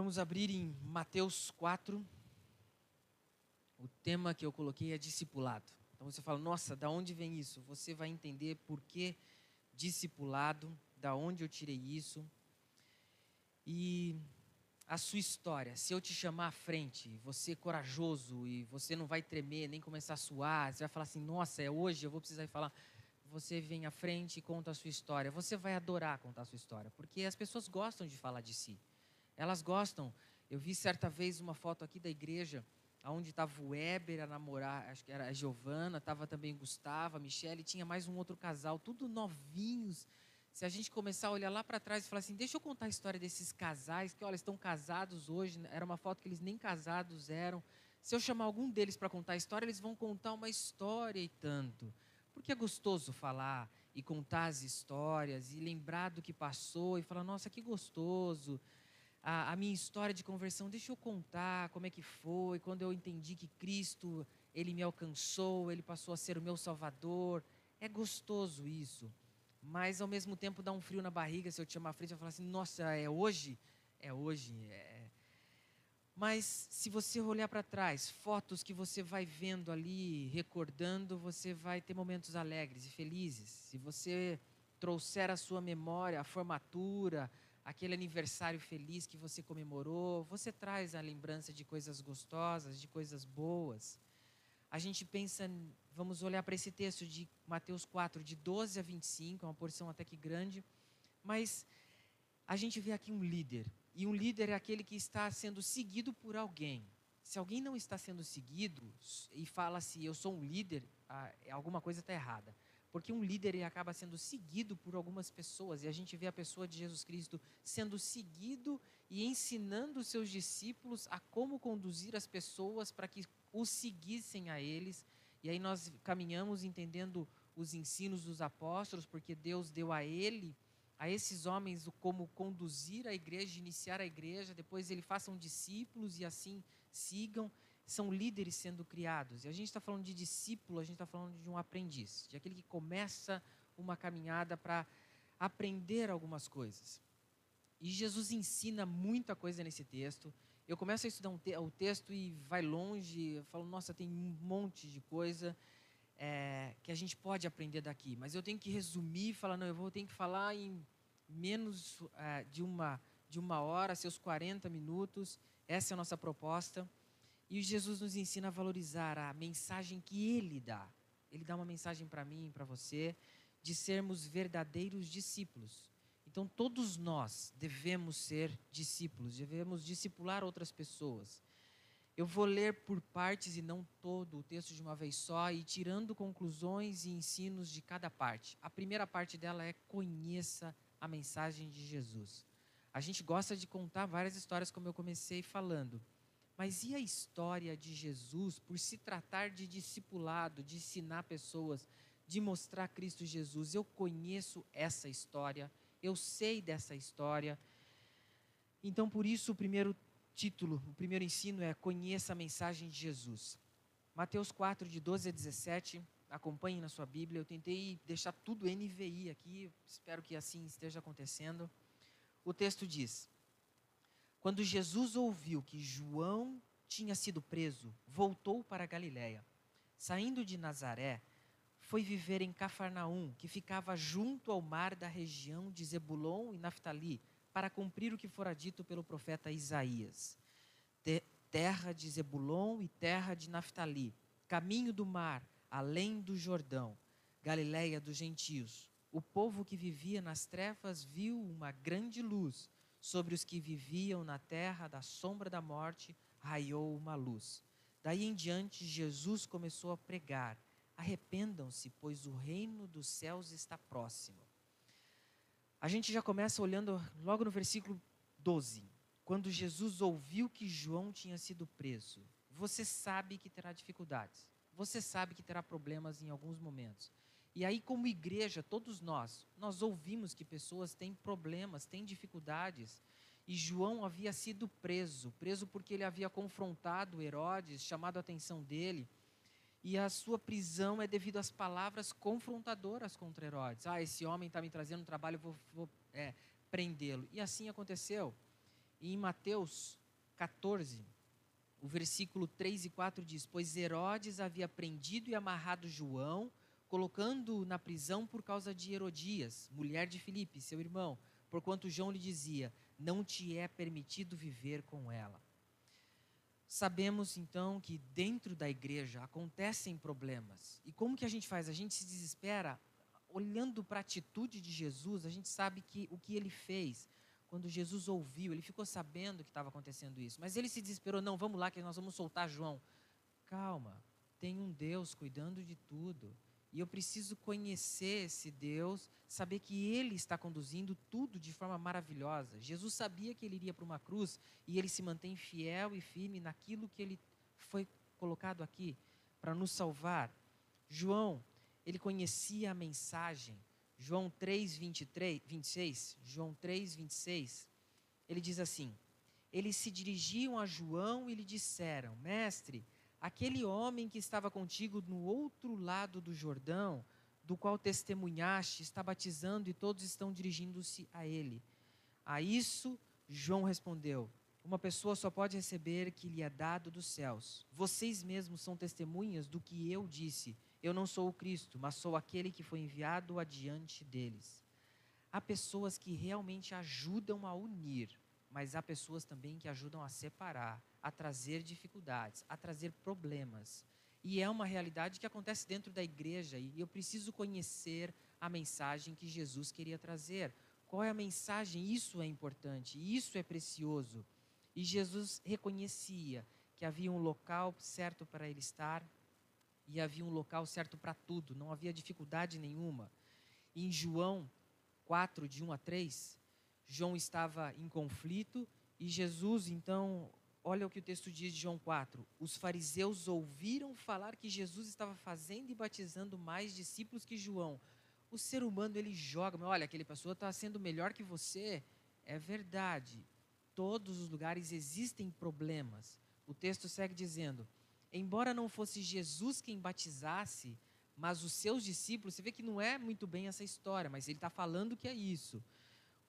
Vamos abrir em Mateus 4. O tema que eu coloquei é discipulado. Então você fala, nossa, da onde vem isso? Você vai entender por que discipulado, da onde eu tirei isso. E a sua história. Se eu te chamar à frente, você corajoso e você não vai tremer, nem começar a suar, você vai falar assim: nossa, é hoje, eu vou precisar falar. Você vem à frente e conta a sua história. Você vai adorar contar a sua história, porque as pessoas gostam de falar de si. Elas gostam. Eu vi certa vez uma foto aqui da igreja, onde estava o Weber, a namorar, acho que era a Giovana, estava também Gustavo, a Michelle, tinha mais um outro casal, tudo novinhos. Se a gente começar a olhar lá para trás e falar assim, deixa eu contar a história desses casais, que olha, estão casados hoje, era uma foto que eles nem casados eram. Se eu chamar algum deles para contar a história, eles vão contar uma história e tanto. Porque é gostoso falar e contar as histórias e lembrar do que passou e falar, nossa, que gostoso a, a, minha história de conversão, deixa eu contar como é que foi, quando eu entendi que Cristo, Ele me alcançou, Ele passou a ser o meu Salvador. É gostoso isso, mas ao mesmo tempo dá um frio na barriga se eu te chamar à frente e falar assim, nossa, é hoje? É hoje, é... Mas se você olhar para trás, fotos que você vai vendo ali, recordando, você vai ter momentos alegres e felizes. Se você trouxer à sua memória a formatura, aquele aniversário feliz que você comemorou, você traz a lembrança de coisas gostosas, de coisas boas. A gente pensa, vamos olhar para esse texto de Mateus 4, de 12 a 25, é uma porção até que grande, mas a gente vê aqui um líder, e um líder é aquele que está sendo seguido por alguém. Se alguém não está sendo seguido e fala assim, eu sou um líder, ah, alguma coisa está errada. Porque um líder acaba sendo seguido por algumas pessoas, e a gente vê a pessoa de Jesus Cristo sendo seguido e ensinando os seus discípulos a como conduzir as pessoas para que o seguissem a eles. E aí nós caminhamos entendendo os ensinos dos apóstolos, porque Deus deu a ele, a esses homens, o como conduzir a igreja, iniciar a igreja, depois ele façam discípulos e assim sigam são líderes sendo criados. E a gente está falando de discípulo, a gente está falando de um aprendiz, de aquele que começa uma caminhada para aprender algumas coisas. E Jesus ensina muita coisa nesse texto. Eu começo a estudar um te o texto e vai longe, eu falo, nossa, tem um monte de coisa é, que a gente pode aprender daqui. Mas eu tenho que resumir falar, não, eu vou ter que falar em menos é, de, uma, de uma hora, seus 40 minutos. Essa é a nossa proposta. E Jesus nos ensina a valorizar a mensagem que Ele dá. Ele dá uma mensagem para mim, para você, de sermos verdadeiros discípulos. Então, todos nós devemos ser discípulos, devemos discipular outras pessoas. Eu vou ler por partes e não todo o texto de uma vez só, e tirando conclusões e ensinos de cada parte. A primeira parte dela é conheça a mensagem de Jesus. A gente gosta de contar várias histórias, como eu comecei falando. Mas e a história de Jesus, por se tratar de discipulado, de ensinar pessoas, de mostrar Cristo Jesus? Eu conheço essa história, eu sei dessa história. Então, por isso, o primeiro título, o primeiro ensino é Conheça a mensagem de Jesus. Mateus 4, de 12 a 17, acompanhe na sua Bíblia. Eu tentei deixar tudo NVI aqui, espero que assim esteja acontecendo. O texto diz: quando Jesus ouviu que João tinha sido preso, voltou para Galiléia. Saindo de Nazaré, foi viver em Cafarnaum, que ficava junto ao mar da região de Zebulon e Naftali, para cumprir o que fora dito pelo profeta Isaías. terra de Zebulon e terra de Naftali, caminho do mar, além do Jordão, Galiléia dos gentios. O povo que vivia nas trevas viu uma grande luz sobre os que viviam na terra da sombra da morte, raiou uma luz. Daí em diante, Jesus começou a pregar: arrependam-se, pois o reino dos céus está próximo. A gente já começa olhando logo no versículo 12. Quando Jesus ouviu que João tinha sido preso, você sabe que terá dificuldades, você sabe que terá problemas em alguns momentos. E aí, como igreja, todos nós, nós ouvimos que pessoas têm problemas, têm dificuldades. E João havia sido preso, preso porque ele havia confrontado Herodes, chamado a atenção dele. E a sua prisão é devido às palavras confrontadoras contra Herodes. Ah, esse homem está me trazendo um trabalho, vou, vou é, prendê-lo. E assim aconteceu. E em Mateus 14, o versículo 3 e 4 diz: Pois Herodes havia prendido e amarrado João, colocando-o na prisão por causa de Herodias, mulher de Filipe, seu irmão, porquanto João lhe dizia: Não te é permitido viver com ela. Sabemos então que dentro da igreja acontecem problemas. E como que a gente faz? A gente se desespera olhando para a atitude de Jesus, a gente sabe que o que ele fez quando Jesus ouviu, ele ficou sabendo que estava acontecendo isso, mas ele se desesperou: não, vamos lá que nós vamos soltar João. Calma, tem um Deus cuidando de tudo. E eu preciso conhecer esse Deus, saber que Ele está conduzindo tudo de forma maravilhosa. Jesus sabia que ele iria para uma cruz e ele se mantém fiel e firme naquilo que ele foi colocado aqui para nos salvar. João, ele conhecia a mensagem. João 3, 23, 26, João 3, 26, ele diz assim: Eles se dirigiam a João e lhe disseram: Mestre, aquele homem que estava contigo no outro lado do Jordão, do qual testemunhaste, está batizando e todos estão dirigindo-se a ele. A isso, João respondeu: Uma pessoa só pode receber que lhe é dado dos céus. Vocês mesmos são testemunhas do que eu disse. Eu não sou o Cristo, mas sou aquele que foi enviado adiante deles. Há pessoas que realmente ajudam a unir, mas há pessoas também que ajudam a separar, a trazer dificuldades, a trazer problemas. E é uma realidade que acontece dentro da igreja e eu preciso conhecer a mensagem que Jesus queria trazer. Qual é a mensagem? Isso é importante, isso é precioso. E Jesus reconhecia que havia um local certo para ele estar, e havia um local certo para tudo, não havia dificuldade nenhuma. Em João 4, de 1 a 3, João estava em conflito e Jesus, então, olha o que o texto diz de João 4: os fariseus ouviram falar que Jesus estava fazendo e batizando mais discípulos que João. O ser humano ele joga, olha, aquele pessoa está sendo melhor que você. É verdade. Todos os lugares existem problemas. O texto segue dizendo: embora não fosse Jesus quem batizasse, mas os seus discípulos, você vê que não é muito bem essa história, mas ele está falando que é isso.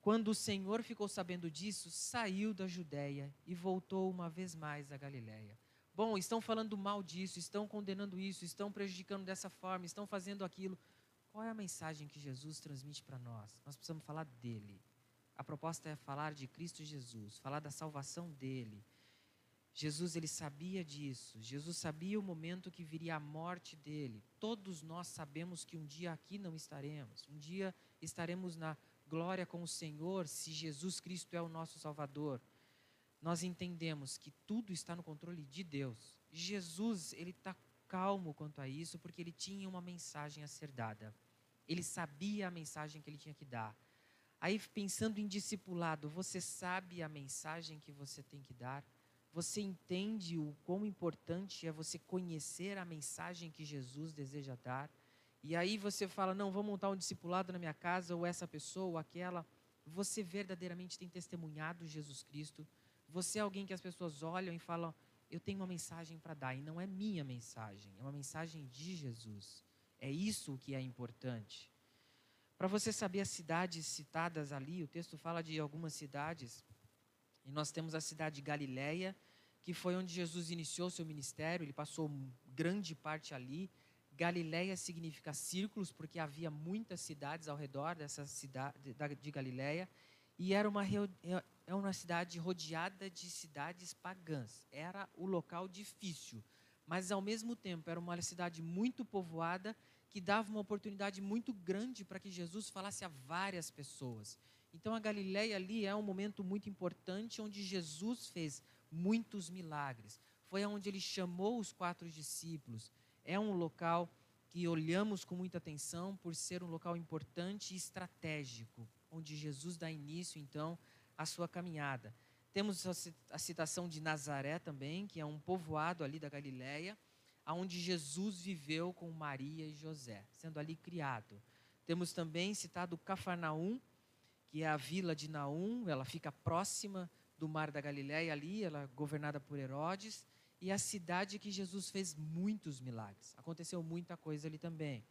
Quando o Senhor ficou sabendo disso, saiu da Judéia e voltou uma vez mais à Galiléia. Bom, estão falando mal disso, estão condenando isso, estão prejudicando dessa forma, estão fazendo aquilo. Qual é a mensagem que Jesus transmite para nós? Nós precisamos falar dele. A proposta é falar de Cristo Jesus, falar da salvação dele, Jesus ele sabia disso. Jesus sabia o momento que viria a morte dele. Todos nós sabemos que um dia aqui não estaremos. Um dia estaremos na glória com o Senhor se Jesus Cristo é o nosso Salvador. Nós entendemos que tudo está no controle de Deus. Jesus ele está calmo quanto a isso porque ele tinha uma mensagem a ser dada. Ele sabia a mensagem que ele tinha que dar. Aí pensando em discipulado, você sabe a mensagem que você tem que dar? Você entende o quão importante é você conhecer a mensagem que Jesus deseja dar? E aí você fala: não, vou montar um discipulado na minha casa, ou essa pessoa, ou aquela. Você verdadeiramente tem testemunhado Jesus Cristo? Você é alguém que as pessoas olham e falam: eu tenho uma mensagem para dar, e não é minha mensagem, é uma mensagem de Jesus. É isso que é importante. Para você saber as cidades citadas ali, o texto fala de algumas cidades e nós temos a cidade de Galiléia, que foi onde Jesus iniciou seu ministério, ele passou grande parte ali. Galiléia significa círculos, porque havia muitas cidades ao redor dessa cidade de Galiléia, e era uma, é, é uma cidade rodeada de cidades pagãs. Era o local difícil, mas ao mesmo tempo era uma cidade muito povoada que dava uma oportunidade muito grande para que Jesus falasse a várias pessoas. Então a Galileia ali é um momento muito importante onde Jesus fez muitos milagres. Foi onde ele chamou os quatro discípulos. É um local que olhamos com muita atenção por ser um local importante e estratégico, onde Jesus dá início então à sua caminhada. Temos a citação de Nazaré também, que é um povoado ali da Galileia, aonde Jesus viveu com Maria e José, sendo ali criado. Temos também citado Cafarnaum, que é a vila de Naum, ela fica próxima do mar da Galiléia ali, ela é governada por Herodes, e a cidade que Jesus fez muitos milagres. Aconteceu muita coisa ali também.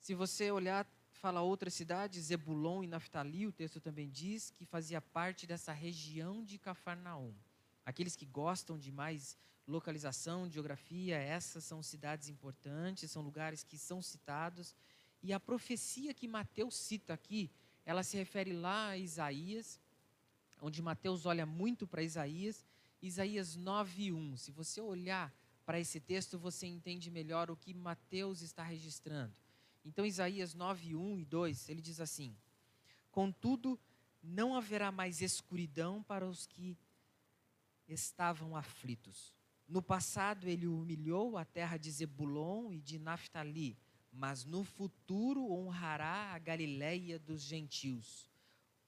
Se você olhar fala outras cidades, Zebulon e Naftali, o texto também diz que fazia parte dessa região de Cafarnaum. Aqueles que gostam de mais localização, geografia, essas são cidades importantes, são lugares que são citados. E a profecia que Mateus cita aqui, ela se refere lá a Isaías, onde Mateus olha muito para Isaías, Isaías 9:1. Se você olhar para esse texto, você entende melhor o que Mateus está registrando. Então, Isaías 9, 1 e 2, ele diz assim: Contudo, não haverá mais escuridão para os que estavam aflitos. No passado, ele humilhou a terra de Zebulon e de Naphtali, mas no futuro honrará a Galileia dos gentios,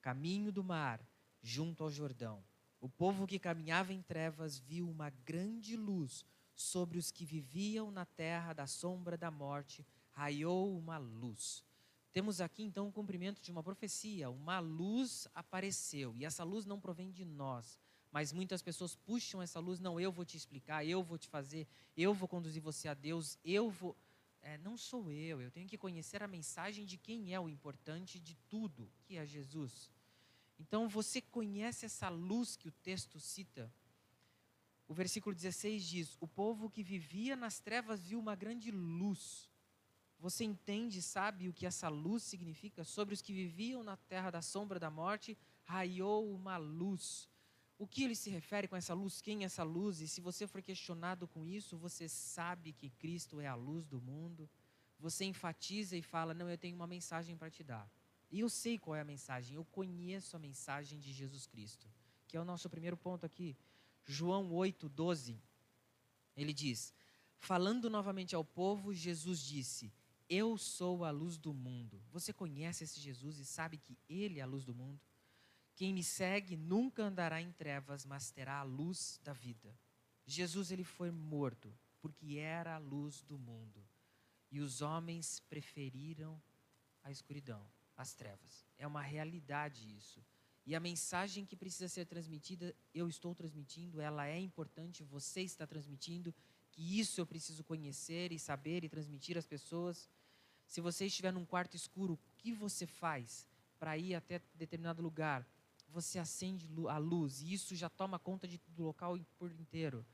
caminho do mar, junto ao Jordão. O povo que caminhava em trevas viu uma grande luz sobre os que viviam na terra da sombra da morte raiou uma luz. Temos aqui então o cumprimento de uma profecia. Uma luz apareceu e essa luz não provém de nós, mas muitas pessoas puxam essa luz. Não, eu vou te explicar, eu vou te fazer, eu vou conduzir você a Deus, eu vou. É, não sou eu, eu tenho que conhecer a mensagem de quem é o importante de tudo, que é Jesus. Então você conhece essa luz que o texto cita. O versículo 16 diz: O povo que vivia nas trevas viu uma grande luz. Você entende, sabe o que essa luz significa? Sobre os que viviam na terra da sombra da morte, raiou uma luz. O que ele se refere com essa luz? Quem é essa luz? E se você for questionado com isso, você sabe que Cristo é a luz do mundo. Você enfatiza e fala: Não, eu tenho uma mensagem para te dar. E eu sei qual é a mensagem, eu conheço a mensagem de Jesus Cristo, que é o nosso primeiro ponto aqui. João 8, 12. Ele diz: Falando novamente ao povo, Jesus disse: eu sou a luz do mundo. Você conhece esse Jesus e sabe que Ele é a luz do mundo? Quem me segue nunca andará em trevas, mas terá a luz da vida. Jesus ele foi morto porque era a luz do mundo. E os homens preferiram a escuridão, as trevas. É uma realidade isso. E a mensagem que precisa ser transmitida, eu estou transmitindo, ela é importante, você está transmitindo, que isso eu preciso conhecer e saber e transmitir às pessoas. Se você estiver num quarto escuro, o que você faz para ir até determinado lugar? Você acende a luz e isso já toma conta de, do local por inteiro.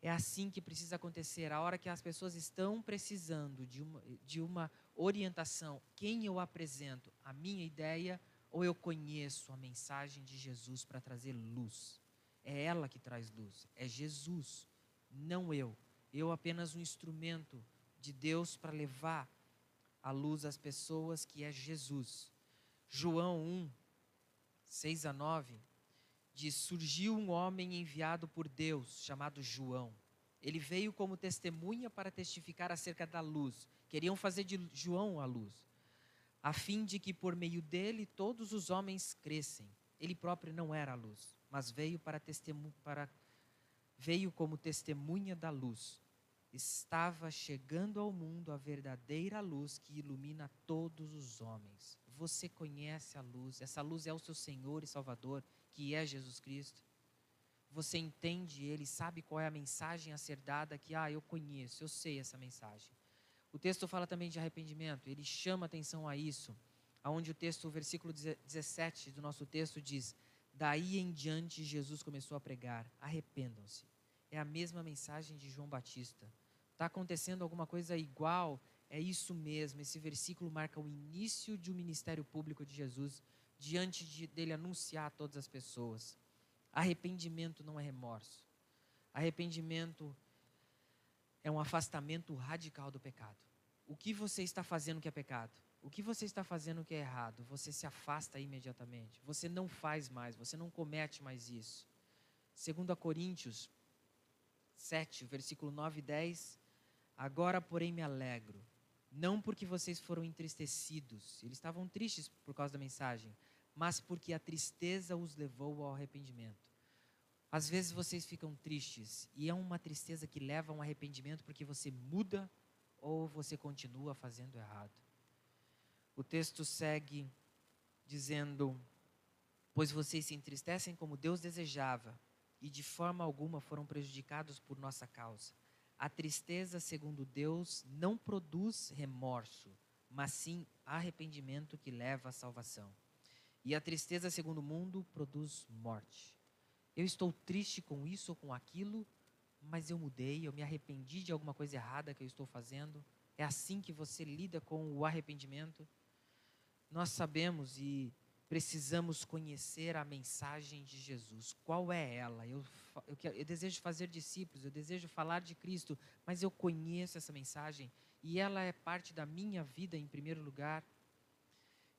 É assim que precisa acontecer. A hora que as pessoas estão precisando de uma, de uma orientação, quem eu apresento? A minha ideia ou eu conheço a mensagem de Jesus para trazer luz? É ela que traz luz. É Jesus, não eu. Eu apenas um instrumento de Deus para levar a luz às pessoas, que é Jesus. João 1, 6 a 9, diz: Surgiu um homem enviado por Deus, chamado João. Ele veio como testemunha para testificar acerca da luz. Queriam fazer de João a luz, a fim de que por meio dele todos os homens crescem. Ele próprio não era a luz, mas veio para testemunha para veio como testemunha da luz estava chegando ao mundo a verdadeira luz que ilumina todos os homens. Você conhece a luz, essa luz é o seu Senhor e Salvador, que é Jesus Cristo. Você entende ele, sabe qual é a mensagem a ser dada, que, ah, eu conheço, eu sei essa mensagem. O texto fala também de arrependimento, ele chama atenção a isso, aonde o texto, o versículo 17 do nosso texto diz: Daí em diante Jesus começou a pregar: arrependam-se. É a mesma mensagem de João Batista. Está acontecendo alguma coisa igual? É isso mesmo. Esse versículo marca o início de um ministério público de Jesus diante de, dele anunciar a todas as pessoas. Arrependimento não é remorso. Arrependimento é um afastamento radical do pecado. O que você está fazendo que é pecado? O que você está fazendo que é errado? Você se afasta imediatamente. Você não faz mais, você não comete mais isso. Segundo a Coríntios 7, versículo 9 e 10, Agora, porém, me alegro, não porque vocês foram entristecidos, eles estavam tristes por causa da mensagem, mas porque a tristeza os levou ao arrependimento. Às vezes vocês ficam tristes, e é uma tristeza que leva a um arrependimento porque você muda ou você continua fazendo errado. O texto segue dizendo: Pois vocês se entristecem como Deus desejava, e de forma alguma foram prejudicados por nossa causa. A tristeza, segundo Deus, não produz remorso, mas sim arrependimento que leva à salvação. E a tristeza, segundo o mundo, produz morte. Eu estou triste com isso ou com aquilo, mas eu mudei, eu me arrependi de alguma coisa errada que eu estou fazendo. É assim que você lida com o arrependimento? Nós sabemos e precisamos conhecer a mensagem de Jesus. Qual é ela? Eu, eu, eu, desejo fazer discípulos, eu desejo falar de Cristo, mas eu conheço essa mensagem e ela é parte da minha vida em primeiro lugar.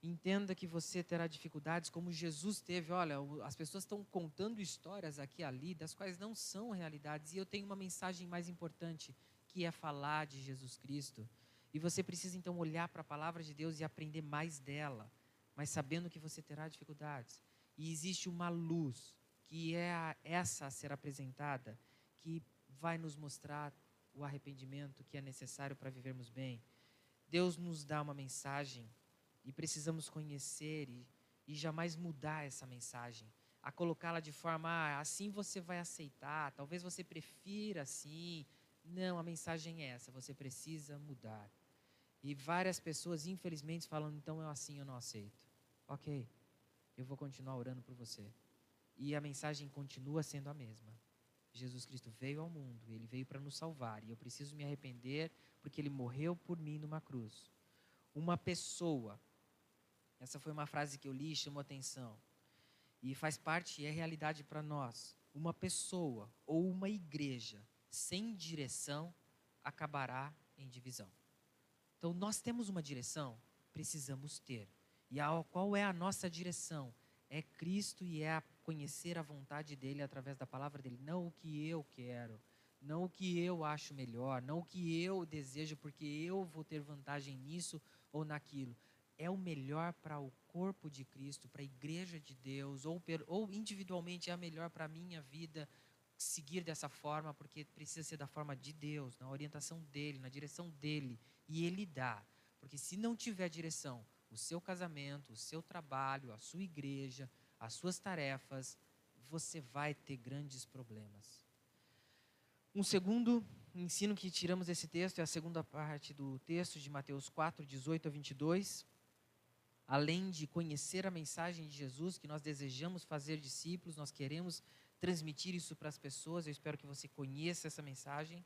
Entenda que você terá dificuldades como Jesus teve. Olha, as pessoas estão contando histórias aqui e ali, das quais não são realidades, e eu tenho uma mensagem mais importante, que é falar de Jesus Cristo. E você precisa então olhar para a palavra de Deus e aprender mais dela mas sabendo que você terá dificuldades. E existe uma luz, que é essa a ser apresentada, que vai nos mostrar o arrependimento que é necessário para vivermos bem. Deus nos dá uma mensagem e precisamos conhecer e, e jamais mudar essa mensagem. A colocá-la de forma, ah, assim você vai aceitar, talvez você prefira assim. Não, a mensagem é essa, você precisa mudar. E várias pessoas, infelizmente, falam, então eu assim eu não aceito ok, eu vou continuar orando por você. E a mensagem continua sendo a mesma. Jesus Cristo veio ao mundo, ele veio para nos salvar, e eu preciso me arrepender porque ele morreu por mim numa cruz. Uma pessoa, essa foi uma frase que eu li e chamou atenção, e faz parte, é realidade para nós. Uma pessoa ou uma igreja sem direção acabará em divisão. Então, nós temos uma direção, precisamos ter. E a, qual é a nossa direção? É Cristo e é a conhecer a vontade dele através da palavra dele, não o que eu quero, não o que eu acho melhor, não o que eu desejo porque eu vou ter vantagem nisso ou naquilo. É o melhor para o corpo de Cristo, para a igreja de Deus, ou, ou individualmente é a melhor para a minha vida seguir dessa forma, porque precisa ser da forma de Deus, na orientação dele, na direção dele, e ele dá. Porque se não tiver direção, o seu casamento, o seu trabalho, a sua igreja, as suas tarefas, você vai ter grandes problemas. Um segundo ensino que tiramos desse texto é a segunda parte do texto de Mateus 4, 18 a 22. Além de conhecer a mensagem de Jesus, que nós desejamos fazer discípulos, nós queremos transmitir isso para as pessoas, eu espero que você conheça essa mensagem.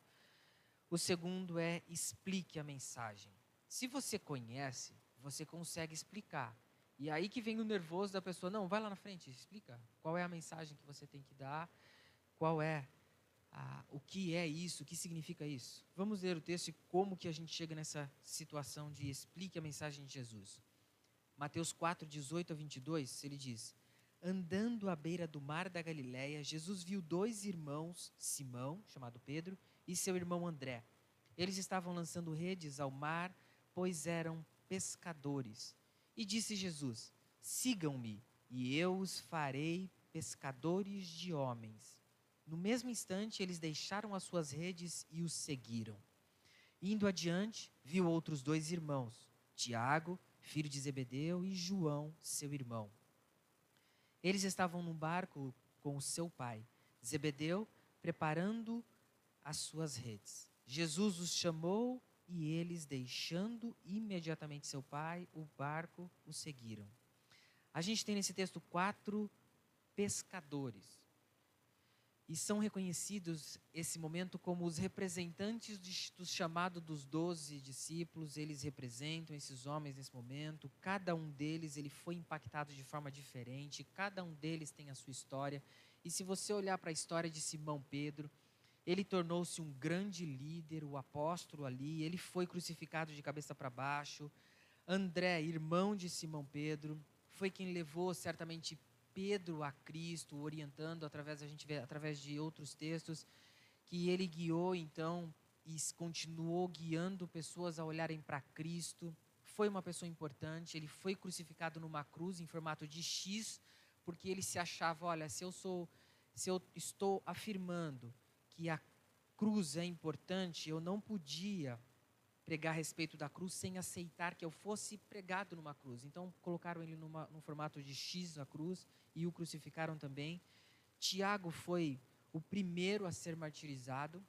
O segundo é explique a mensagem. Se você conhece, você consegue explicar. E aí que vem o nervoso da pessoa, não, vai lá na frente, explica. Qual é a mensagem que você tem que dar? Qual é a, o que é isso? O que significa isso? Vamos ler o texto e como que a gente chega nessa situação de explique a mensagem de Jesus. Mateus 4, 18 a 22, ele diz: Andando à beira do mar da Galiléia, Jesus viu dois irmãos, Simão, chamado Pedro, e seu irmão André. Eles estavam lançando redes ao mar, pois eram pescadores. E disse Jesus: Sigam-me, e eu os farei pescadores de homens. No mesmo instante, eles deixaram as suas redes e os seguiram. Indo adiante, viu outros dois irmãos, Tiago, filho de Zebedeu, e João, seu irmão. Eles estavam num barco com o seu pai, Zebedeu, preparando as suas redes. Jesus os chamou e eles, deixando imediatamente seu pai, o barco, o seguiram. A gente tem nesse texto quatro pescadores. E são reconhecidos esse momento como os representantes do chamado dos doze discípulos. Eles representam esses homens nesse momento. Cada um deles ele foi impactado de forma diferente. Cada um deles tem a sua história. E se você olhar para a história de Simão Pedro, ele tornou-se um grande líder, o apóstolo ali, ele foi crucificado de cabeça para baixo. André, irmão de Simão Pedro, foi quem levou certamente Pedro a Cristo, orientando através a gente vê através de outros textos que ele guiou então e continuou guiando pessoas a olharem para Cristo. Foi uma pessoa importante, ele foi crucificado numa cruz em formato de X, porque ele se achava, olha, se eu sou se eu estou afirmando que a cruz é importante, eu não podia pregar a respeito da cruz sem aceitar que eu fosse pregado numa cruz. Então colocaram ele numa, num formato de X na cruz e o crucificaram também. Tiago foi o primeiro a ser martirizado.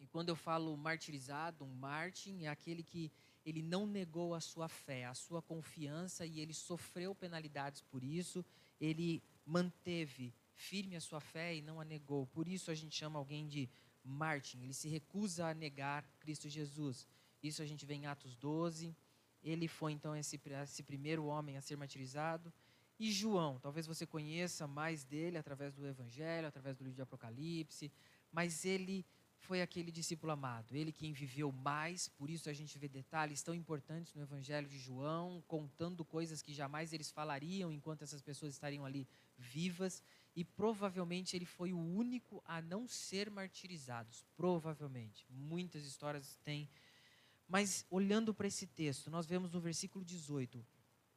E quando eu falo martirizado, um Martin é aquele que ele não negou a sua fé, a sua confiança e ele sofreu penalidades por isso, ele manteve firme a sua fé e não a negou. Por isso a gente chama alguém de Martin, ele se recusa a negar Cristo Jesus. Isso a gente vê em Atos 12. Ele foi então esse, esse primeiro homem a ser martirizado. E João, talvez você conheça mais dele através do Evangelho, através do livro de Apocalipse, mas ele foi aquele discípulo amado, ele quem viveu mais, por isso a gente vê detalhes tão importantes no Evangelho de João, contando coisas que jamais eles falariam enquanto essas pessoas estariam ali vivas, e provavelmente ele foi o único a não ser martirizado, provavelmente. Muitas histórias têm. Mas olhando para esse texto, nós vemos no versículo 18,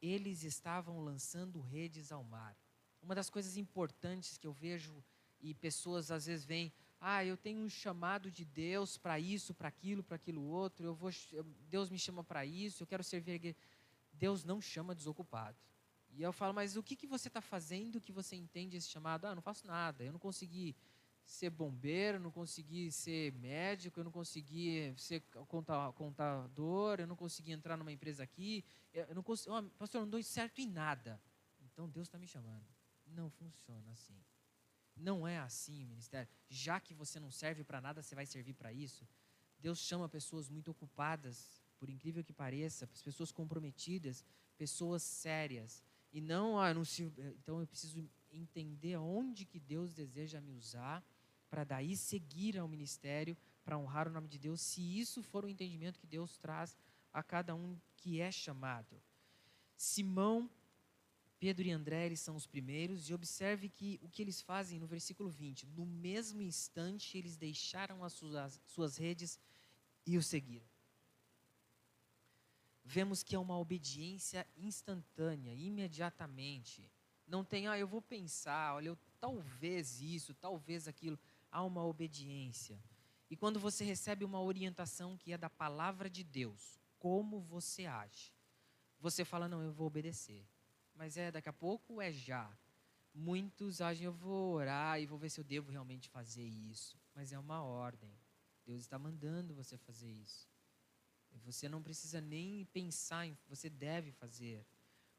eles estavam lançando redes ao mar. Uma das coisas importantes que eu vejo e pessoas às vezes vêm ah, eu tenho um chamado de Deus para isso, para aquilo, para aquilo outro, eu vou, Deus me chama para isso, eu quero servir. Deus não chama desocupado. E eu falo, mas o que, que você está fazendo que você entende esse chamado? Ah, não faço nada, eu não consegui ser bombeiro, não consegui ser médico, eu não consegui ser contador, eu não consegui entrar numa empresa aqui, eu não consigo, oh, pastor, eu não dou certo em nada. Então Deus está me chamando. Não funciona assim. Não é assim ministério. Já que você não serve para nada, você vai servir para isso. Deus chama pessoas muito ocupadas, por incrível que pareça, pessoas comprometidas, pessoas sérias. E não, ah, não se, então eu preciso entender onde que Deus deseja me usar para daí seguir ao ministério, para honrar o nome de Deus, se isso for o entendimento que Deus traz a cada um que é chamado. Simão Pedro e André, eles são os primeiros, e observe que o que eles fazem no versículo 20: no mesmo instante eles deixaram as suas, suas redes e o seguiram. Vemos que é uma obediência instantânea, imediatamente. Não tem, ah, eu vou pensar, olha, eu, talvez isso, talvez aquilo. Há uma obediência. E quando você recebe uma orientação que é da palavra de Deus, como você age? Você fala, não, eu vou obedecer mas é daqui a pouco ou é já? Muitos agem, eu vou orar e vou ver se eu devo realmente fazer isso. Mas é uma ordem. Deus está mandando você fazer isso. Você não precisa nem pensar em, você deve fazer.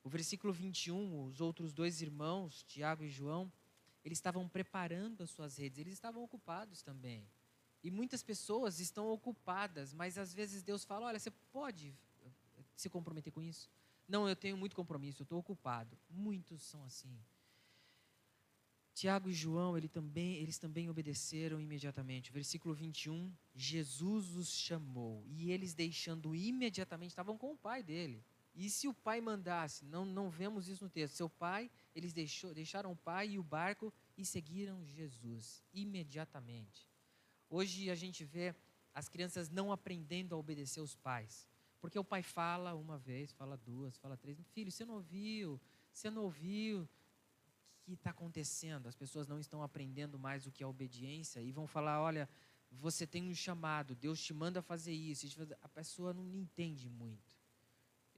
O versículo 21, os outros dois irmãos, Tiago e João, eles estavam preparando as suas redes, eles estavam ocupados também. E muitas pessoas estão ocupadas, mas às vezes Deus fala: olha, você pode se comprometer com isso? Não, eu tenho muito compromisso, eu estou ocupado. Muitos são assim. Tiago e João, ele também, eles também obedeceram imediatamente. Versículo 21, Jesus os chamou e eles deixando imediatamente, estavam com o pai dele. E se o pai mandasse, não, não vemos isso no texto, seu pai, eles deixou, deixaram o pai e o barco e seguiram Jesus imediatamente. Hoje a gente vê as crianças não aprendendo a obedecer os pais. Porque o pai fala uma vez, fala duas, fala três. Filho, você não ouviu? Você não ouviu? O que está acontecendo? As pessoas não estão aprendendo mais o que é obediência e vão falar: olha, você tem um chamado, Deus te manda fazer isso. A pessoa não entende muito.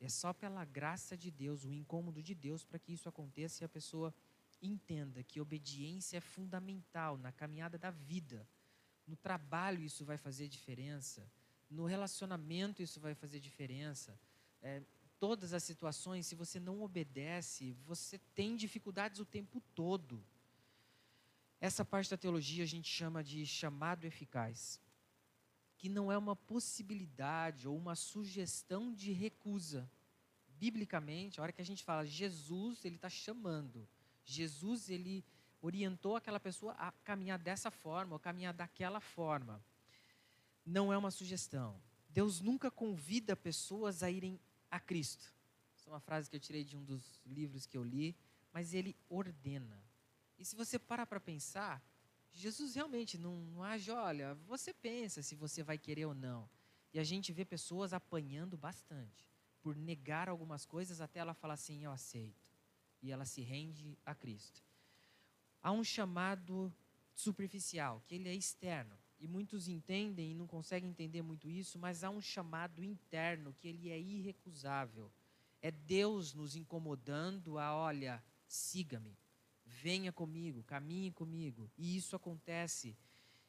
É só pela graça de Deus, o incômodo de Deus, para que isso aconteça e a pessoa entenda que obediência é fundamental na caminhada da vida. No trabalho, isso vai fazer diferença no relacionamento isso vai fazer diferença. É, todas as situações, se você não obedece, você tem dificuldades o tempo todo. Essa parte da teologia a gente chama de chamado eficaz, que não é uma possibilidade ou uma sugestão de recusa. Biblicamente, a hora que a gente fala Jesus, ele está chamando. Jesus, ele orientou aquela pessoa a caminhar dessa forma, ou caminhar daquela forma não é uma sugestão. Deus nunca convida pessoas a irem a Cristo. Essa é uma frase que eu tirei de um dos livros que eu li, mas ele ordena. E se você parar para pensar, Jesus realmente não, não age, olha, você pensa se você vai querer ou não. E a gente vê pessoas apanhando bastante por negar algumas coisas até ela falar assim, eu aceito. E ela se rende a Cristo. Há um chamado superficial, que ele é externo e muitos entendem e não conseguem entender muito isso, mas há um chamado interno que ele é irrecusável. É Deus nos incomodando a, olha, siga-me, venha comigo, caminhe comigo. E isso acontece.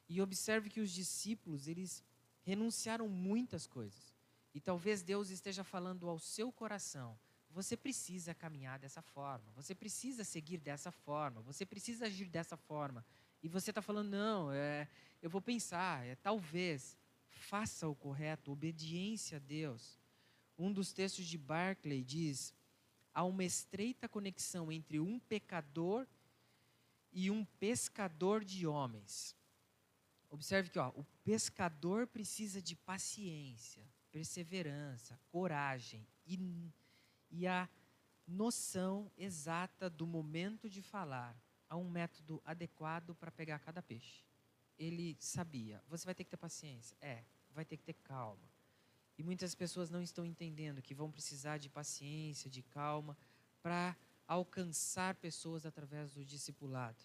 E observe que os discípulos, eles renunciaram muitas coisas. E talvez Deus esteja falando ao seu coração: você precisa caminhar dessa forma, você precisa seguir dessa forma, você precisa agir dessa forma. E você está falando: não, é, eu vou pensar, é, talvez. Faça o correto, obediência a Deus. Um dos textos de Barclay diz: há uma estreita conexão entre um pecador e um pescador de homens. Observe que ó, o pescador precisa de paciência, perseverança, coragem e, e a noção exata do momento de falar. Há um método adequado para pegar cada peixe. Ele sabia, você vai ter que ter paciência. É, vai ter que ter calma. E muitas pessoas não estão entendendo que vão precisar de paciência, de calma, para alcançar pessoas através do discipulado.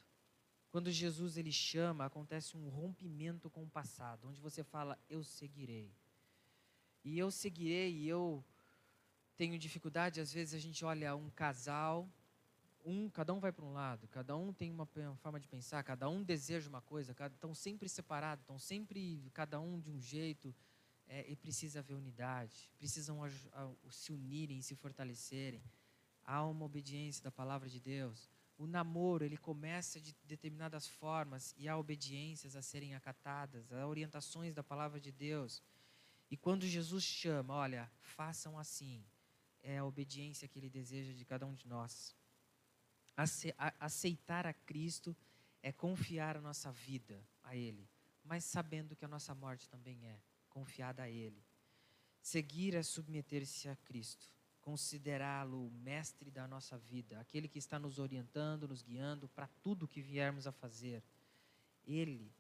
Quando Jesus ele chama, acontece um rompimento com o passado, onde você fala eu seguirei. E eu seguirei e eu tenho dificuldade, às vezes a gente olha um casal, um, cada um vai para um lado, cada um tem uma forma de pensar, cada um deseja uma coisa, estão sempre separados, estão sempre cada um de um jeito, é, e precisa haver unidade, precisam a, a, se unirem, se fortalecerem. Há uma obediência da palavra de Deus. O namoro, ele começa de determinadas formas e há obediências a serem acatadas, há orientações da palavra de Deus. E quando Jesus chama, olha, façam assim, é a obediência que ele deseja de cada um de nós. Aceitar a Cristo é confiar a nossa vida a Ele, mas sabendo que a nossa morte também é confiada a Ele. Seguir é submeter-se a Cristo, considerá-lo o mestre da nossa vida, aquele que está nos orientando, nos guiando para tudo que viermos a fazer. Ele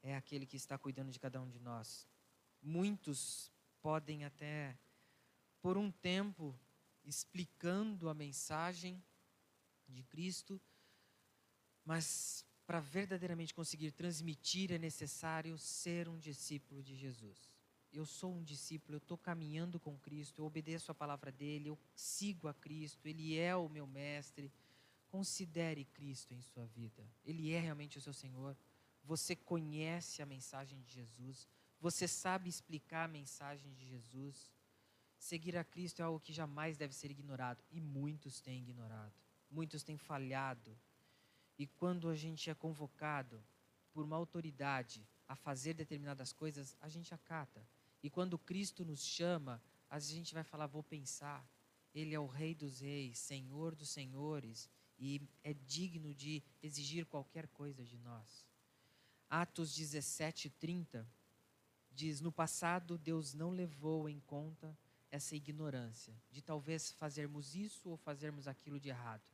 é aquele que está cuidando de cada um de nós. Muitos podem até, por um tempo, explicando a mensagem de Cristo, mas para verdadeiramente conseguir transmitir é necessário ser um discípulo de Jesus. Eu sou um discípulo, eu estou caminhando com Cristo, eu obedeço a palavra dele, eu sigo a Cristo, ele é o meu mestre. Considere Cristo em sua vida, ele é realmente o seu Senhor. Você conhece a mensagem de Jesus, você sabe explicar a mensagem de Jesus. Seguir a Cristo é algo que jamais deve ser ignorado e muitos têm ignorado, muitos têm falhado e quando a gente é convocado por uma autoridade a fazer determinadas coisas, a gente acata. E quando Cristo nos chama, a gente vai falar: vou pensar. Ele é o Rei dos Reis, Senhor dos Senhores, e é digno de exigir qualquer coisa de nós. Atos 17, 30 diz: No passado, Deus não levou em conta essa ignorância, de talvez fazermos isso ou fazermos aquilo de errado.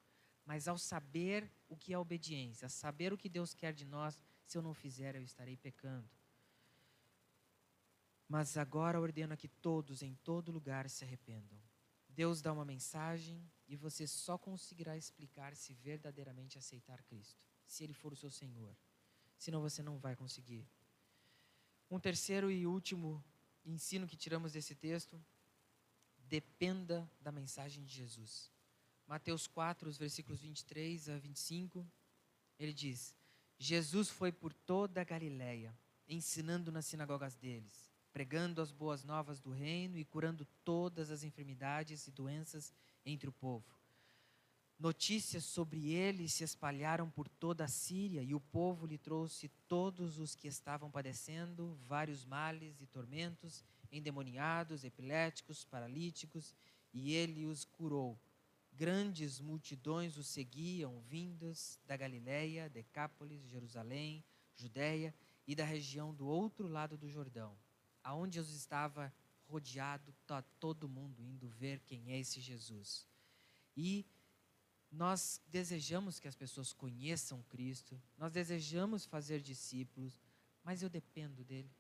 Mas ao saber o que é obediência, saber o que Deus quer de nós, se eu não fizer, eu estarei pecando. Mas agora ordena que todos, em todo lugar, se arrependam. Deus dá uma mensagem e você só conseguirá explicar se verdadeiramente aceitar Cristo, se Ele for o seu Senhor. Senão você não vai conseguir. Um terceiro e último ensino que tiramos desse texto: dependa da mensagem de Jesus. Mateus 4, os versículos 23 a 25, ele diz: Jesus foi por toda a Galiléia, ensinando nas sinagogas deles, pregando as boas novas do reino e curando todas as enfermidades e doenças entre o povo. Notícias sobre ele se espalharam por toda a Síria e o povo lhe trouxe todos os que estavam padecendo vários males e tormentos, endemoniados, epiléticos, paralíticos, e ele os curou Grandes multidões o seguiam, vindas da Galiléia, Decápolis, Jerusalém, Judéia e da região do outro lado do Jordão, aonde Jesus estava rodeado, tá todo mundo indo ver quem é esse Jesus. E nós desejamos que as pessoas conheçam Cristo, nós desejamos fazer discípulos, mas eu dependo dele.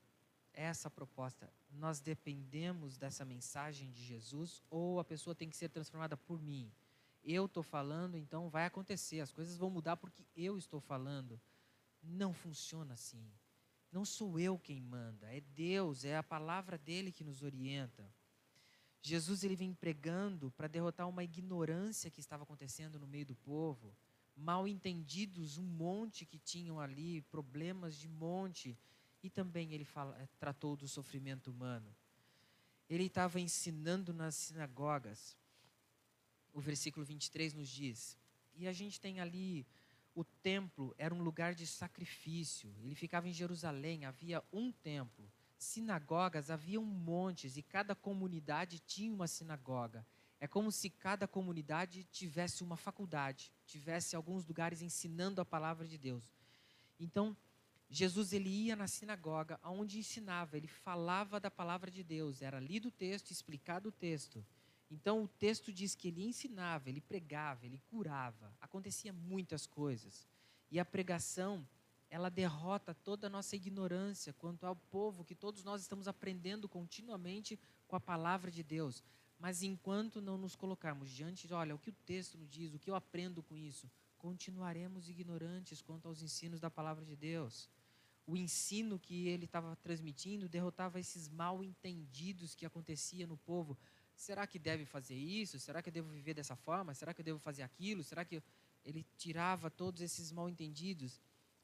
É essa a proposta. Nós dependemos dessa mensagem de Jesus ou a pessoa tem que ser transformada por mim? eu estou falando, então vai acontecer, as coisas vão mudar porque eu estou falando. Não funciona assim. Não sou eu quem manda, é Deus, é a palavra dele que nos orienta. Jesus ele vem pregando para derrotar uma ignorância que estava acontecendo no meio do povo, mal entendidos um monte que tinham ali, problemas de monte, e também ele fala, tratou do sofrimento humano. ele estava ensinando nas sinagogas. O versículo 23 nos diz. E a gente tem ali o templo era um lugar de sacrifício. Ele ficava em Jerusalém, havia um templo. Sinagogas haviam montes e cada comunidade tinha uma sinagoga. É como se cada comunidade tivesse uma faculdade, tivesse alguns lugares ensinando a palavra de Deus. Então, Jesus ele ia na sinagoga, onde ensinava, ele falava da palavra de Deus, era lido o texto, explicado o texto. Então o texto diz que ele ensinava, ele pregava, ele curava, acontecia muitas coisas. E a pregação, ela derrota toda a nossa ignorância quanto ao povo que todos nós estamos aprendendo continuamente com a palavra de Deus. Mas enquanto não nos colocarmos diante de, olha, o que o texto nos diz, o que eu aprendo com isso, continuaremos ignorantes quanto aos ensinos da palavra de Deus o ensino que ele estava transmitindo derrotava esses mal entendidos que acontecia no povo. Será que deve fazer isso? Será que eu devo viver dessa forma? Será que eu devo fazer aquilo? Será que eu... ele tirava todos esses mal entendidos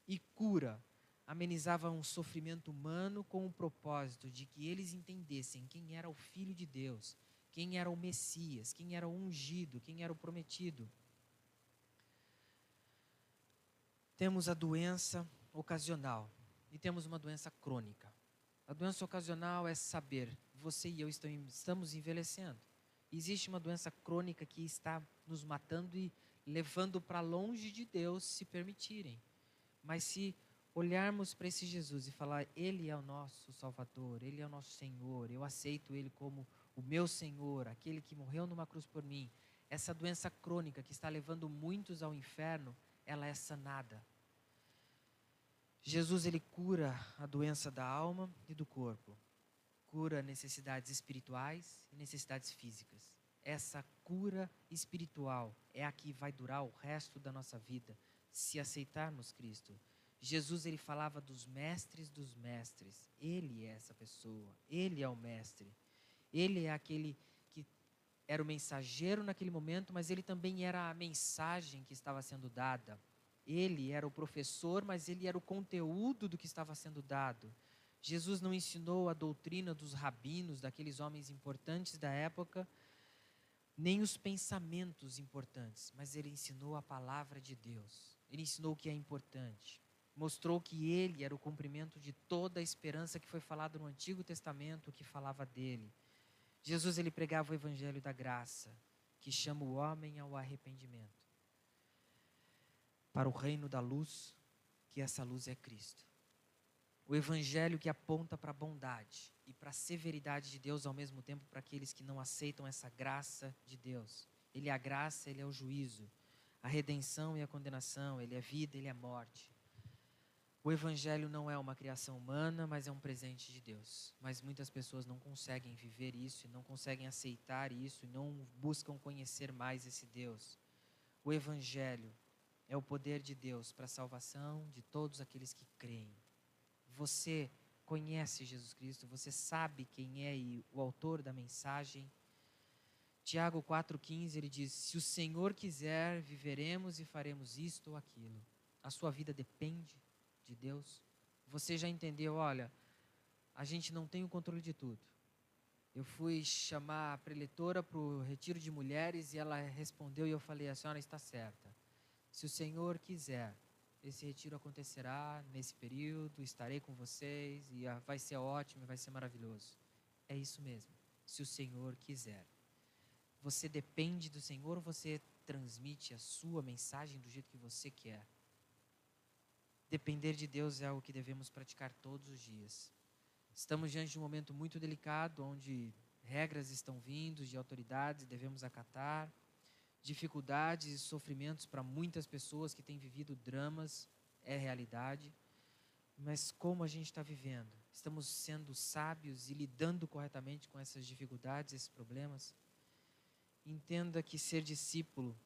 e cura, amenizava um sofrimento humano com o propósito de que eles entendessem quem era o filho de Deus, quem era o Messias, quem era o ungido, quem era o prometido. Temos a doença ocasional e temos uma doença crônica. A doença ocasional é saber, você e eu estamos envelhecendo. Existe uma doença crônica que está nos matando e levando para longe de Deus, se permitirem. Mas se olharmos para esse Jesus e falar, Ele é o nosso Salvador, Ele é o nosso Senhor, eu aceito Ele como o meu Senhor, aquele que morreu numa cruz por mim, essa doença crônica que está levando muitos ao inferno, ela é sanada Jesus ele cura a doença da alma e do corpo. Cura necessidades espirituais e necessidades físicas. Essa cura espiritual é a que vai durar o resto da nossa vida, se aceitarmos Cristo. Jesus ele falava dos mestres dos mestres. Ele é essa pessoa, ele é o mestre. Ele é aquele que era o mensageiro naquele momento, mas ele também era a mensagem que estava sendo dada. Ele era o professor, mas ele era o conteúdo do que estava sendo dado. Jesus não ensinou a doutrina dos rabinos, daqueles homens importantes da época, nem os pensamentos importantes, mas ele ensinou a palavra de Deus. Ele ensinou o que é importante. Mostrou que ele era o cumprimento de toda a esperança que foi falada no Antigo Testamento, que falava dele. Jesus ele pregava o evangelho da graça, que chama o homem ao arrependimento para o reino da luz, que essa luz é Cristo. O evangelho que aponta para a bondade e para a severidade de Deus ao mesmo tempo para aqueles que não aceitam essa graça de Deus. Ele é a graça, ele é o juízo, a redenção e a condenação, ele é vida, ele é morte. O evangelho não é uma criação humana, mas é um presente de Deus. Mas muitas pessoas não conseguem viver isso, não conseguem aceitar isso, e não buscam conhecer mais esse Deus. O evangelho é o poder de Deus para a salvação de todos aqueles que creem. Você conhece Jesus Cristo, você sabe quem é o autor da mensagem. Tiago 4,15 ele diz: Se o Senhor quiser, viveremos e faremos isto ou aquilo. A sua vida depende de Deus. Você já entendeu? Olha, a gente não tem o controle de tudo. Eu fui chamar a preletora para o retiro de mulheres e ela respondeu e eu falei: A senhora está certa. Se o Senhor quiser, esse retiro acontecerá nesse período, estarei com vocês e vai ser ótimo, vai ser maravilhoso. É isso mesmo. Se o Senhor quiser. Você depende do Senhor ou você transmite a sua mensagem do jeito que você quer? Depender de Deus é algo que devemos praticar todos os dias. Estamos diante de um momento muito delicado, onde regras estão vindo de autoridades devemos acatar dificuldades e sofrimentos para muitas pessoas que têm vivido dramas, é realidade. Mas como a gente está vivendo? Estamos sendo sábios e lidando corretamente com essas dificuldades, esses problemas? Entenda que ser discípulo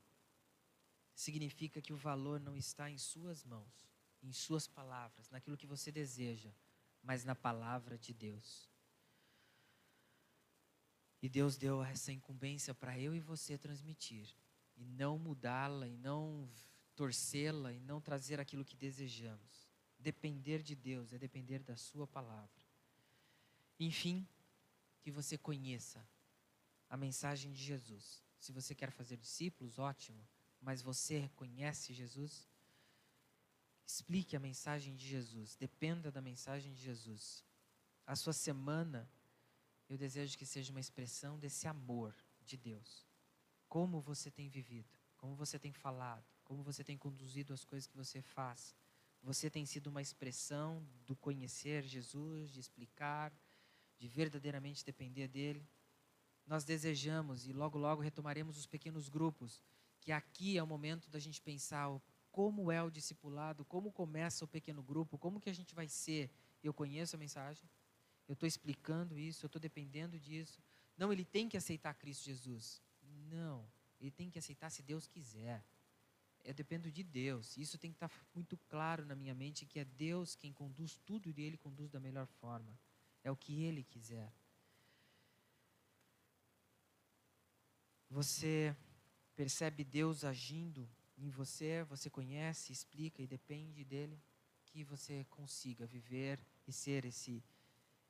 significa que o valor não está em suas mãos, em suas palavras, naquilo que você deseja, mas na palavra de Deus. E Deus deu essa incumbência para eu e você transmitir e não mudá-la, e não torcê-la, e não trazer aquilo que desejamos. Depender de Deus é depender da Sua palavra. Enfim, que você conheça a mensagem de Jesus. Se você quer fazer discípulos, ótimo, mas você conhece Jesus? Explique a mensagem de Jesus, dependa da mensagem de Jesus. A sua semana, eu desejo que seja uma expressão desse amor de Deus. Como você tem vivido, como você tem falado, como você tem conduzido as coisas que você faz. Você tem sido uma expressão do conhecer Jesus, de explicar, de verdadeiramente depender dele. Nós desejamos e logo logo retomaremos os pequenos grupos, que aqui é o momento da gente pensar como é o discipulado, como começa o pequeno grupo, como que a gente vai ser. Eu conheço a mensagem, eu estou explicando isso, eu estou dependendo disso. Não, ele tem que aceitar Cristo Jesus. Não, ele tem que aceitar se Deus quiser. Eu dependo de Deus. Isso tem que estar muito claro na minha mente que é Deus quem conduz tudo e Ele conduz da melhor forma. É o que Ele quiser. Você percebe Deus agindo em você, você conhece, explica e depende dele, que você consiga viver e ser esse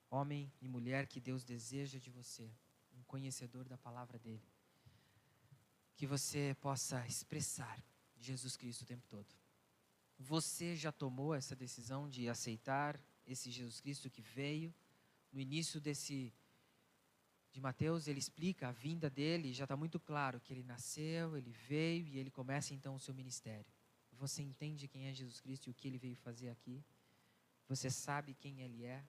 homem e mulher que Deus deseja de você, um conhecedor da palavra dele. Que você possa expressar Jesus Cristo o tempo todo. Você já tomou essa decisão de aceitar esse Jesus Cristo que veio no início desse de Mateus, ele explica a vinda dele, já está muito claro que ele nasceu, ele veio e ele começa então o seu ministério. Você entende quem é Jesus Cristo e o que ele veio fazer aqui? Você sabe quem ele é?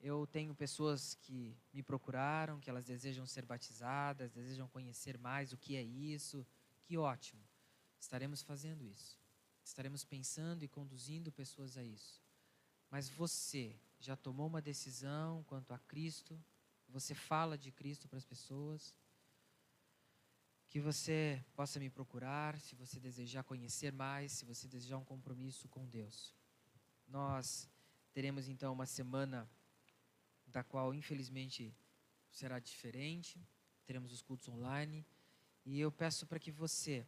Eu tenho pessoas que me procuraram, que elas desejam ser batizadas, desejam conhecer mais o que é isso. Que ótimo. Estaremos fazendo isso. Estaremos pensando e conduzindo pessoas a isso. Mas você já tomou uma decisão quanto a Cristo você fala de Cristo para as pessoas. Que você possa me procurar se você desejar conhecer mais, se você desejar um compromisso com Deus. Nós teremos então uma semana da qual infelizmente será diferente. Teremos os cultos online e eu peço para que você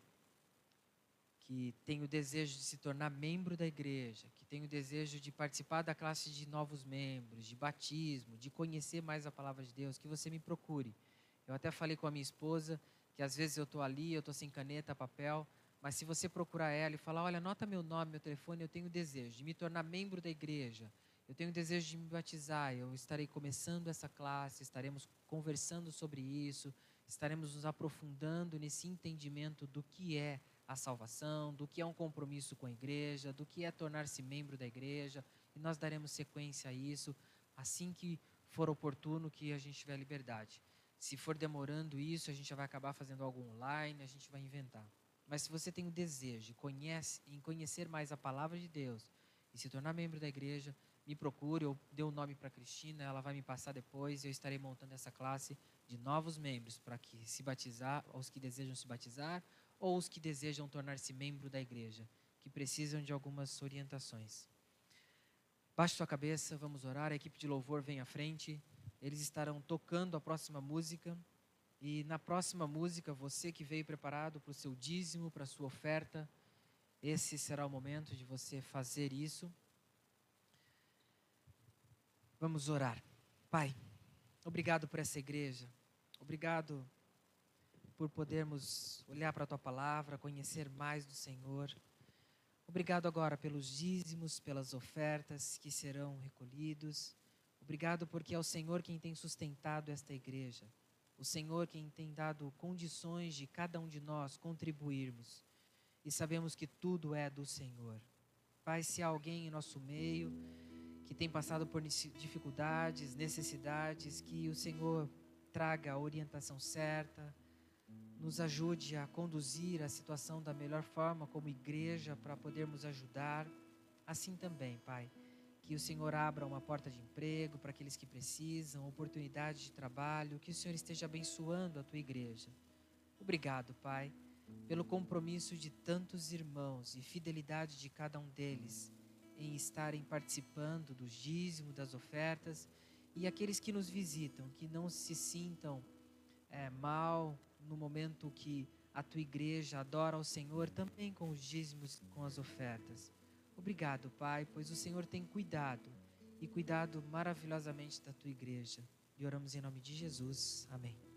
que tem o desejo de se tornar membro da igreja, que tem o desejo de participar da classe de novos membros, de batismo, de conhecer mais a palavra de Deus, que você me procure. Eu até falei com a minha esposa que às vezes eu estou ali, eu estou sem caneta, papel, mas se você procurar ela e falar, olha, anota meu nome, meu telefone, eu tenho o desejo de me tornar membro da igreja, eu tenho desejo de me batizar, eu estarei começando essa classe, estaremos conversando sobre isso, estaremos nos aprofundando nesse entendimento do que é a salvação, do que é um compromisso com a igreja, do que é tornar-se membro da igreja, e nós daremos sequência a isso assim que for oportuno que a gente tiver liberdade. Se for demorando isso, a gente já vai acabar fazendo algo online, a gente vai inventar. Mas se você tem o desejo conhece, em conhecer mais a palavra de Deus e se tornar membro da igreja, me procure, eu dei o um nome para Cristina, ela vai me passar depois, eu estarei montando essa classe de novos membros para que se batizar, os que desejam se batizar, ou os que desejam tornar-se membro da igreja, que precisam de algumas orientações. Baixe sua cabeça, vamos orar. A equipe de louvor vem à frente. Eles estarão tocando a próxima música. E na próxima música, você que veio preparado para o seu dízimo, para a sua oferta, esse será o momento de você fazer isso. Vamos orar. Pai, obrigado por essa igreja. Obrigado por podermos olhar para a tua palavra, conhecer mais do Senhor. Obrigado agora pelos dízimos, pelas ofertas que serão recolhidos. Obrigado porque é o Senhor quem tem sustentado esta igreja. O Senhor quem tem dado condições de cada um de nós contribuirmos. E sabemos que tudo é do Senhor. Pai, se há alguém em nosso meio que tem passado por dificuldades, necessidades, que o Senhor traga a orientação certa, nos ajude a conduzir a situação da melhor forma como igreja para podermos ajudar. Assim também, Pai, que o Senhor abra uma porta de emprego para aqueles que precisam, oportunidade de trabalho, que o Senhor esteja abençoando a tua igreja. Obrigado, Pai, pelo compromisso de tantos irmãos e fidelidade de cada um deles em estarem participando dos dízimos, das ofertas e aqueles que nos visitam, que não se sintam é, mal no momento que a tua igreja adora ao Senhor também com os dízimos, com as ofertas. Obrigado, Pai, pois o Senhor tem cuidado e cuidado maravilhosamente da tua igreja. E oramos em nome de Jesus. Amém.